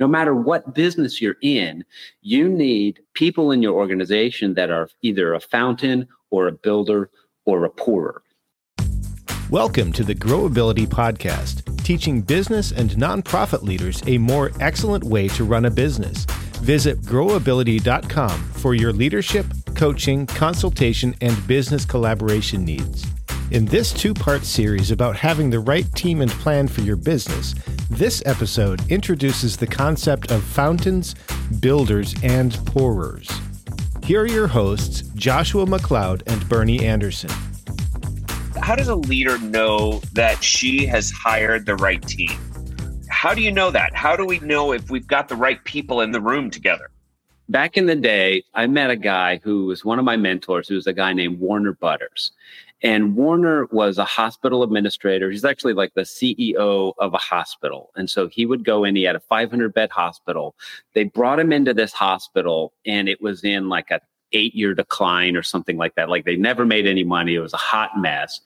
no matter what business you're in, you need people in your organization that are either a fountain or a builder or a pourer. Welcome to the Growability Podcast, teaching business and nonprofit leaders a more excellent way to run a business. Visit growability.com for your leadership, coaching, consultation, and business collaboration needs. In this two part series about having the right team and plan for your business, this episode introduces the concept of fountains, builders, and pourers. Here are your hosts, Joshua McLeod and Bernie Anderson. How does a leader know that she has hired the right team? How do you know that? How do we know if we've got the right people in the room together? Back in the day, I met a guy who was one of my mentors, who was a guy named Warner Butters. And Warner was a hospital administrator. He's actually like the CEO of a hospital. And so he would go in, he had a 500 bed hospital. They brought him into this hospital and it was in like a eight year decline or something like that. Like they never made any money. It was a hot mess.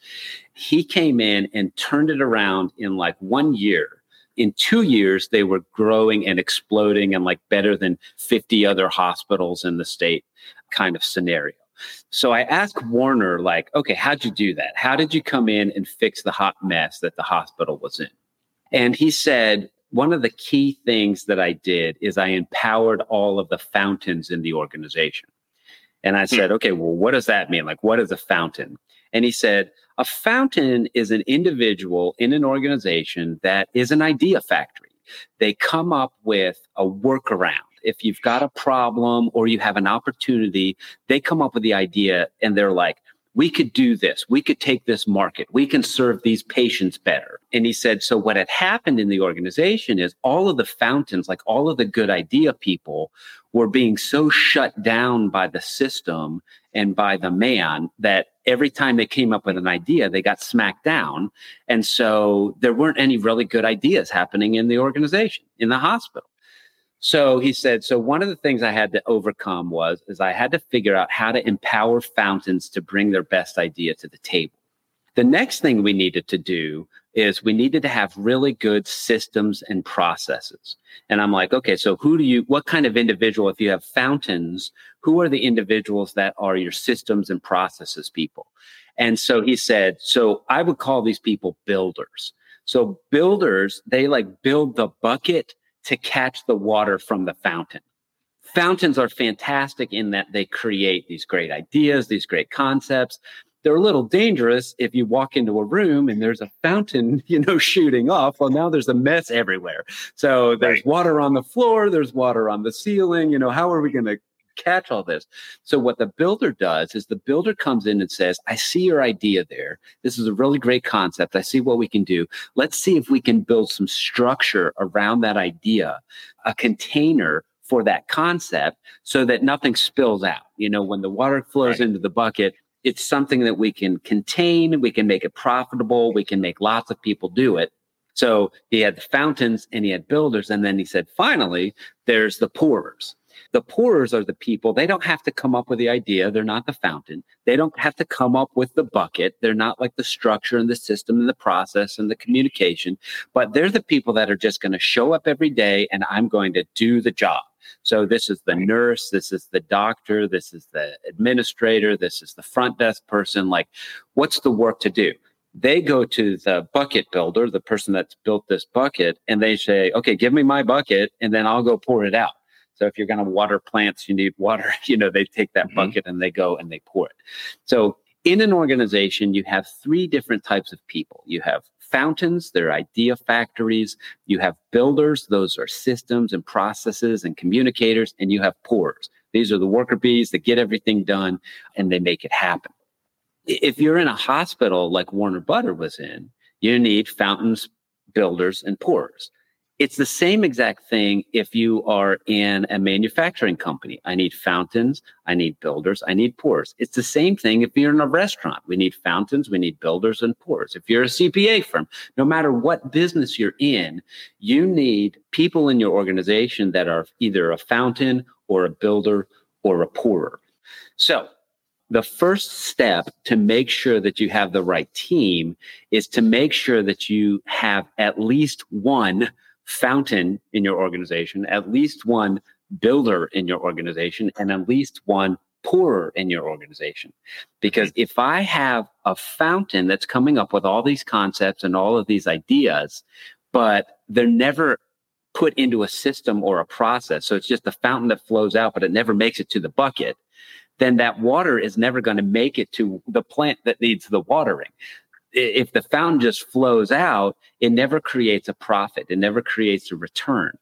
He came in and turned it around in like one year. In two years, they were growing and exploding and like better than 50 other hospitals in the state kind of scenario. So I asked Warner, like, okay, how'd you do that? How did you come in and fix the hot mess that the hospital was in? And he said, one of the key things that I did is I empowered all of the fountains in the organization. And I hmm. said, okay, well, what does that mean? Like, what is a fountain? And he said, a fountain is an individual in an organization that is an idea factory. They come up with a workaround if you've got a problem or you have an opportunity, they come up with the idea and they're like, we could do this. We could take this market. We can serve these patients better. And he said, so what had happened in the organization is all of the fountains, like all of the good idea people were being so shut down by the system and by the man that every time they came up with an idea, they got smacked down. And so there weren't any really good ideas happening in the organization, in the hospital. So he said, so one of the things I had to overcome was is I had to figure out how to empower fountains to bring their best idea to the table. The next thing we needed to do is we needed to have really good systems and processes. And I'm like, okay, so who do you, what kind of individual, if you have fountains, who are the individuals that are your systems and processes people? And so he said, so I would call these people builders. So builders, they like build the bucket to catch the water from the fountain. Fountains are fantastic in that they create these great ideas, these great concepts. They're a little dangerous if you walk into a room and there's a fountain, you know, shooting off. Well, now there's a mess everywhere. So there's right. water on the floor, there's water on the ceiling. You know, how are we going to catch all this. So what the builder does is the builder comes in and says, I see your idea there. This is a really great concept. I see what we can do. Let's see if we can build some structure around that idea, a container for that concept so that nothing spills out. You know, when the water flows right. into the bucket, it's something that we can contain, we can make it profitable, we can make lots of people do it. So he had the fountains and he had builders. And then he said, finally, there's the pourers. The pourers are the people, they don't have to come up with the idea. They're not the fountain. They don't have to come up with the bucket. They're not like the structure and the system and the process and the communication, but they're the people that are just going to show up every day and I'm going to do the job. So this is the nurse, this is the doctor, this is the administrator, this is the front desk person. Like, what's the work to do? They go to the bucket builder, the person that's built this bucket, and they say, okay, give me my bucket and then I'll go pour it out. So if you're going to water plants, you need water. You know, they take that mm-hmm. bucket and they go and they pour it. So in an organization, you have three different types of people. You have fountains, they're idea factories. You have builders, those are systems and processes and communicators. And you have pourers. These are the worker bees that get everything done and they make it happen. If you're in a hospital like Warner Butter was in, you need fountains, builders, and pourers. It's the same exact thing if you are in a manufacturing company. I need fountains, I need builders, I need pourers. It's the same thing if you're in a restaurant. We need fountains, we need builders and pourers. If you're a CPA firm, no matter what business you're in, you need people in your organization that are either a fountain or a builder or a pourer. So the first step to make sure that you have the right team is to make sure that you have at least one fountain in your organization, at least one builder in your organization, and at least one pourer in your organization. Because if I have a fountain that's coming up with all these concepts and all of these ideas, but they're never put into a system or a process. So it's just the fountain that flows out, but it never makes it to the bucket. Then that water is never going to make it to the plant that needs the watering. If the fountain just flows out, it never creates a profit. It never creates a return.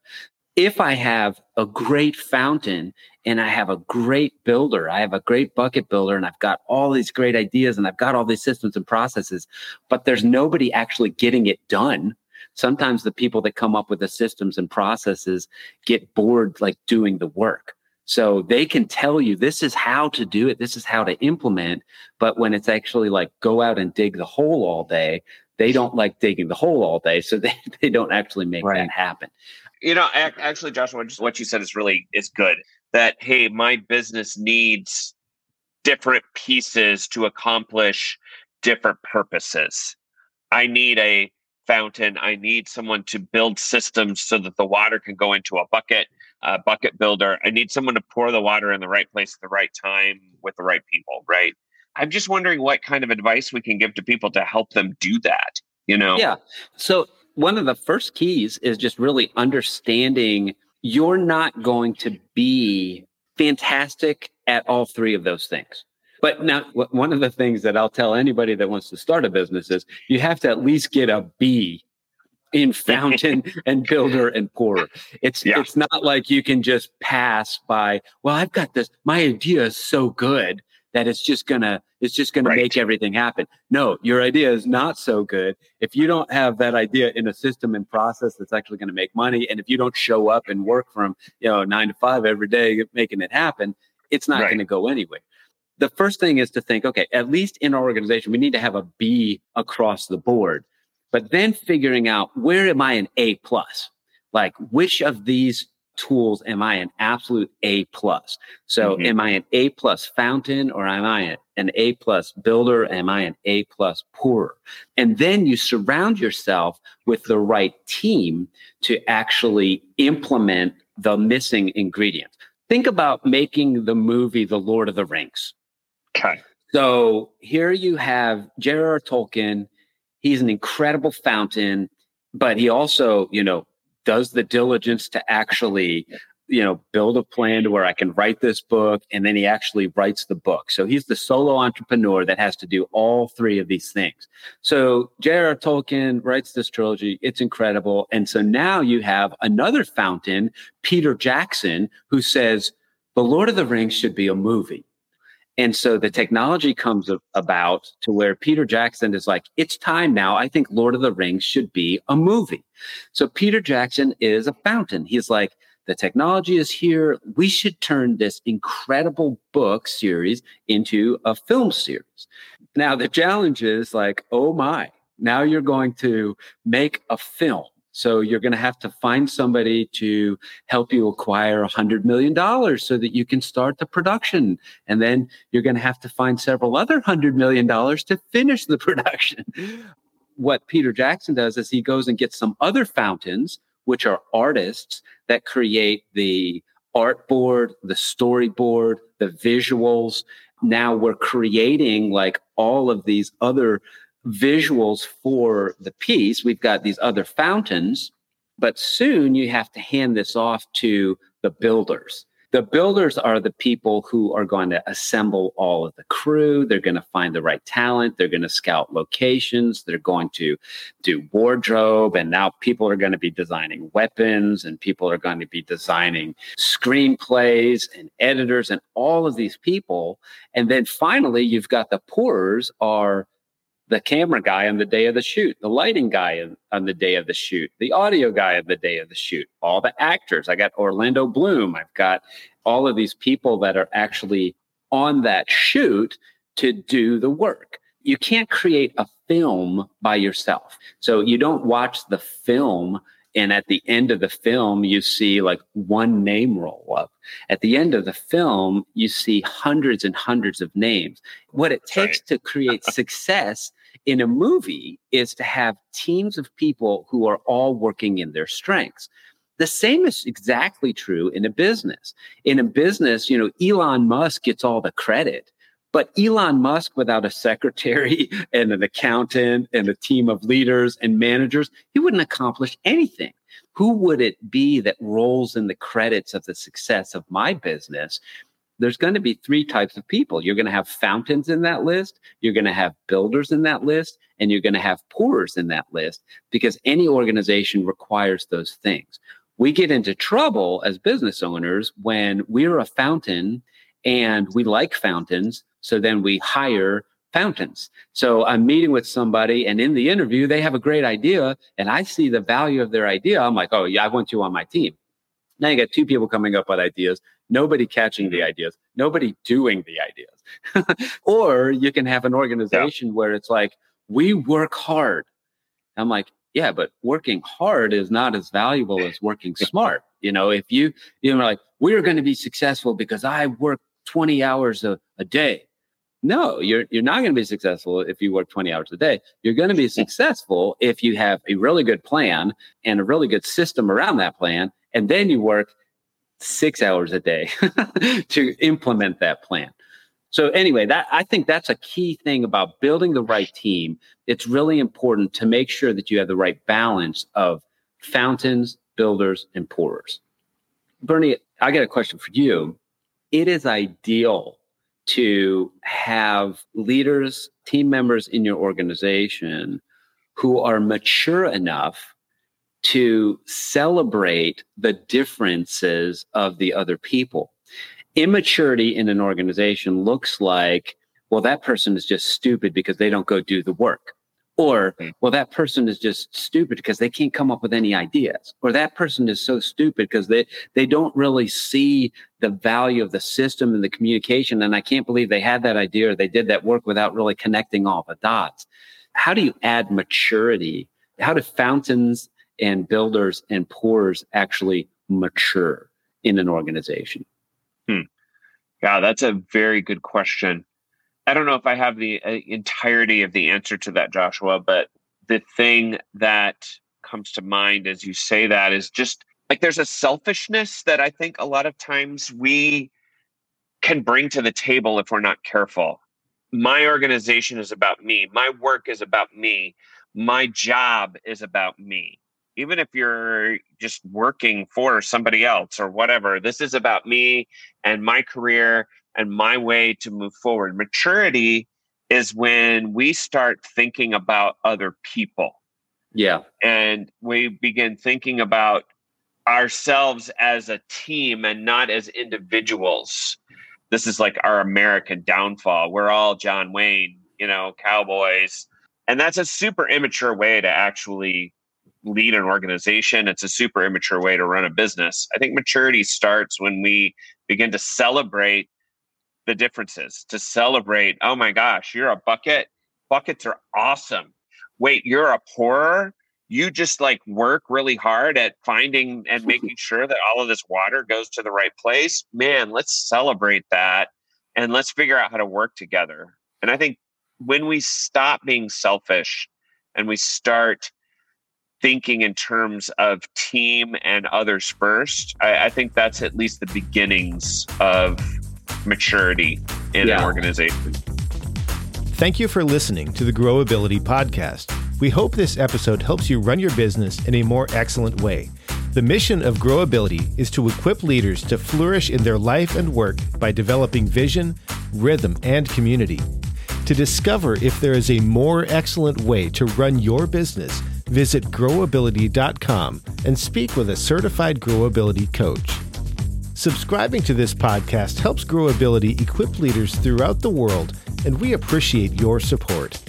If I have a great fountain and I have a great builder, I have a great bucket builder and I've got all these great ideas and I've got all these systems and processes, but there's nobody actually getting it done sometimes the people that come up with the systems and processes get bored like doing the work. So they can tell you this is how to do it, this is how to implement. But when it's actually like go out and dig the hole all day, they don't like digging the hole all day. So they, they don't actually make right. that happen. You know, actually, Joshua, what you said is really is good. That hey, my business needs different pieces to accomplish different purposes. I need a fountain. I need someone to build systems so that the water can go into a bucket, a bucket builder. I need someone to pour the water in the right place at the right time with the right people, right? I'm just wondering what kind of advice we can give to people to help them do that, you know? Yeah. So, one of the first keys is just really understanding you're not going to be fantastic at all three of those things. But now, one of the things that I'll tell anybody that wants to start a business is you have to at least get a B in fountain and builder and pourer. It's yeah. it's not like you can just pass by. Well, I've got this. My idea is so good that it's just gonna it's just gonna right. make everything happen. No, your idea is not so good if you don't have that idea in a system and process that's actually going to make money, and if you don't show up and work from you know nine to five every day making it happen, it's not right. going to go anywhere the first thing is to think, okay, at least in our organization, we need to have a B across the board. But then figuring out where am I an A plus? Like which of these tools am I an absolute A plus? So mm-hmm. am I an A plus fountain or am I an A plus builder? Am I an A plus pourer? And then you surround yourself with the right team to actually implement the missing ingredients. Think about making the movie The Lord of the Rings. Okay. So here you have J.R.R. Tolkien. He's an incredible fountain, but he also, you know, does the diligence to actually, you know, build a plan to where I can write this book. And then he actually writes the book. So he's the solo entrepreneur that has to do all three of these things. So J.R.R. Tolkien writes this trilogy. It's incredible. And so now you have another fountain, Peter Jackson, who says, The Lord of the Rings should be a movie. And so the technology comes about to where Peter Jackson is like, it's time now. I think Lord of the Rings should be a movie. So Peter Jackson is a fountain. He's like, the technology is here. We should turn this incredible book series into a film series. Now, the challenge is like, oh my, now you're going to make a film. So you're going to have to find somebody to help you acquire a hundred million dollars so that you can start the production. And then you're going to have to find several other hundred million dollars to finish the production. what Peter Jackson does is he goes and gets some other fountains, which are artists that create the art board, the storyboard, the visuals. Now we're creating like all of these other visuals for the piece. We've got these other fountains, but soon you have to hand this off to the builders. The builders are the people who are going to assemble all of the crew. They're going to find the right talent. They're going to scout locations. They're going to do wardrobe. And now people are going to be designing weapons and people are going to be designing screenplays and editors and all of these people. And then finally, you've got the pourers are the camera guy on the day of the shoot, the lighting guy on the day of the shoot, the audio guy on the day of the shoot, all the actors. I got Orlando Bloom. I've got all of these people that are actually on that shoot to do the work. You can't create a film by yourself. So you don't watch the film and at the end of the film you see like one name roll up at the end of the film you see hundreds and hundreds of names what it takes right. to create success in a movie is to have teams of people who are all working in their strengths. The same is exactly true in a business. In a business, you know, Elon Musk gets all the credit, but Elon Musk, without a secretary and an accountant and a team of leaders and managers, he wouldn't accomplish anything. Who would it be that rolls in the credits of the success of my business? There's going to be three types of people. You're going to have fountains in that list, you're going to have builders in that list, and you're going to have pourers in that list because any organization requires those things. We get into trouble as business owners when we're a fountain and we like fountains. So then we hire fountains. So I'm meeting with somebody and in the interview, they have a great idea and I see the value of their idea. I'm like, oh, yeah, I want you on my team. Now you got two people coming up with ideas, nobody catching the ideas, nobody doing the ideas. or you can have an organization yeah. where it's like, we work hard. I'm like, yeah, but working hard is not as valuable as working smart. You know, if you, you know, like, we're going to be successful because I work 20 hours a, a day. No, you're you're not going to be successful if you work 20 hours a day. You're going to be successful if you have a really good plan and a really good system around that plan, and then you work six hours a day to implement that plan. So anyway, that I think that's a key thing about building the right team. It's really important to make sure that you have the right balance of fountains, builders, and pourers. Bernie, I got a question for you it is ideal to have leaders, team members in your organization who are mature enough to celebrate the differences of the other people. Immaturity in an organization looks like, well, that person is just stupid because they don't go do the work. Or, hmm. well, that person is just stupid because they can't come up with any ideas. Or that person is so stupid because they, they don't really see the value of the system and the communication. And I can't believe they had that idea or they did that work without really connecting all the dots. How do you add maturity? How do fountains and builders and pourers actually mature in an organization? Hmm. Yeah, that's a very good question. I don't know if I have the uh, entirety of the answer to that, Joshua, but the thing that comes to mind as you say that is just like there's a selfishness that I think a lot of times we can bring to the table if we're not careful. My organization is about me, my work is about me, my job is about me. Even if you're just working for somebody else or whatever, this is about me and my career and my way to move forward. Maturity is when we start thinking about other people. Yeah. And we begin thinking about ourselves as a team and not as individuals. This is like our American downfall. We're all John Wayne, you know, cowboys. And that's a super immature way to actually lead an organization. It's a super immature way to run a business. I think maturity starts when we begin to celebrate the differences to celebrate. Oh my gosh, you're a bucket. Buckets are awesome. Wait, you're a pourer. You just like work really hard at finding and making sure that all of this water goes to the right place. Man, let's celebrate that and let's figure out how to work together. And I think when we stop being selfish and we start thinking in terms of team and others first, I, I think that's at least the beginnings of maturity in yeah. an organization. Thank you for listening to the Growability Podcast. We hope this episode helps you run your business in a more excellent way. The mission of Growability is to equip leaders to flourish in their life and work by developing vision, rhythm, and community. To discover if there is a more excellent way to run your business, visit growability.com and speak with a certified Growability coach. Subscribing to this podcast helps Growability equip leaders throughout the world, and we appreciate your support.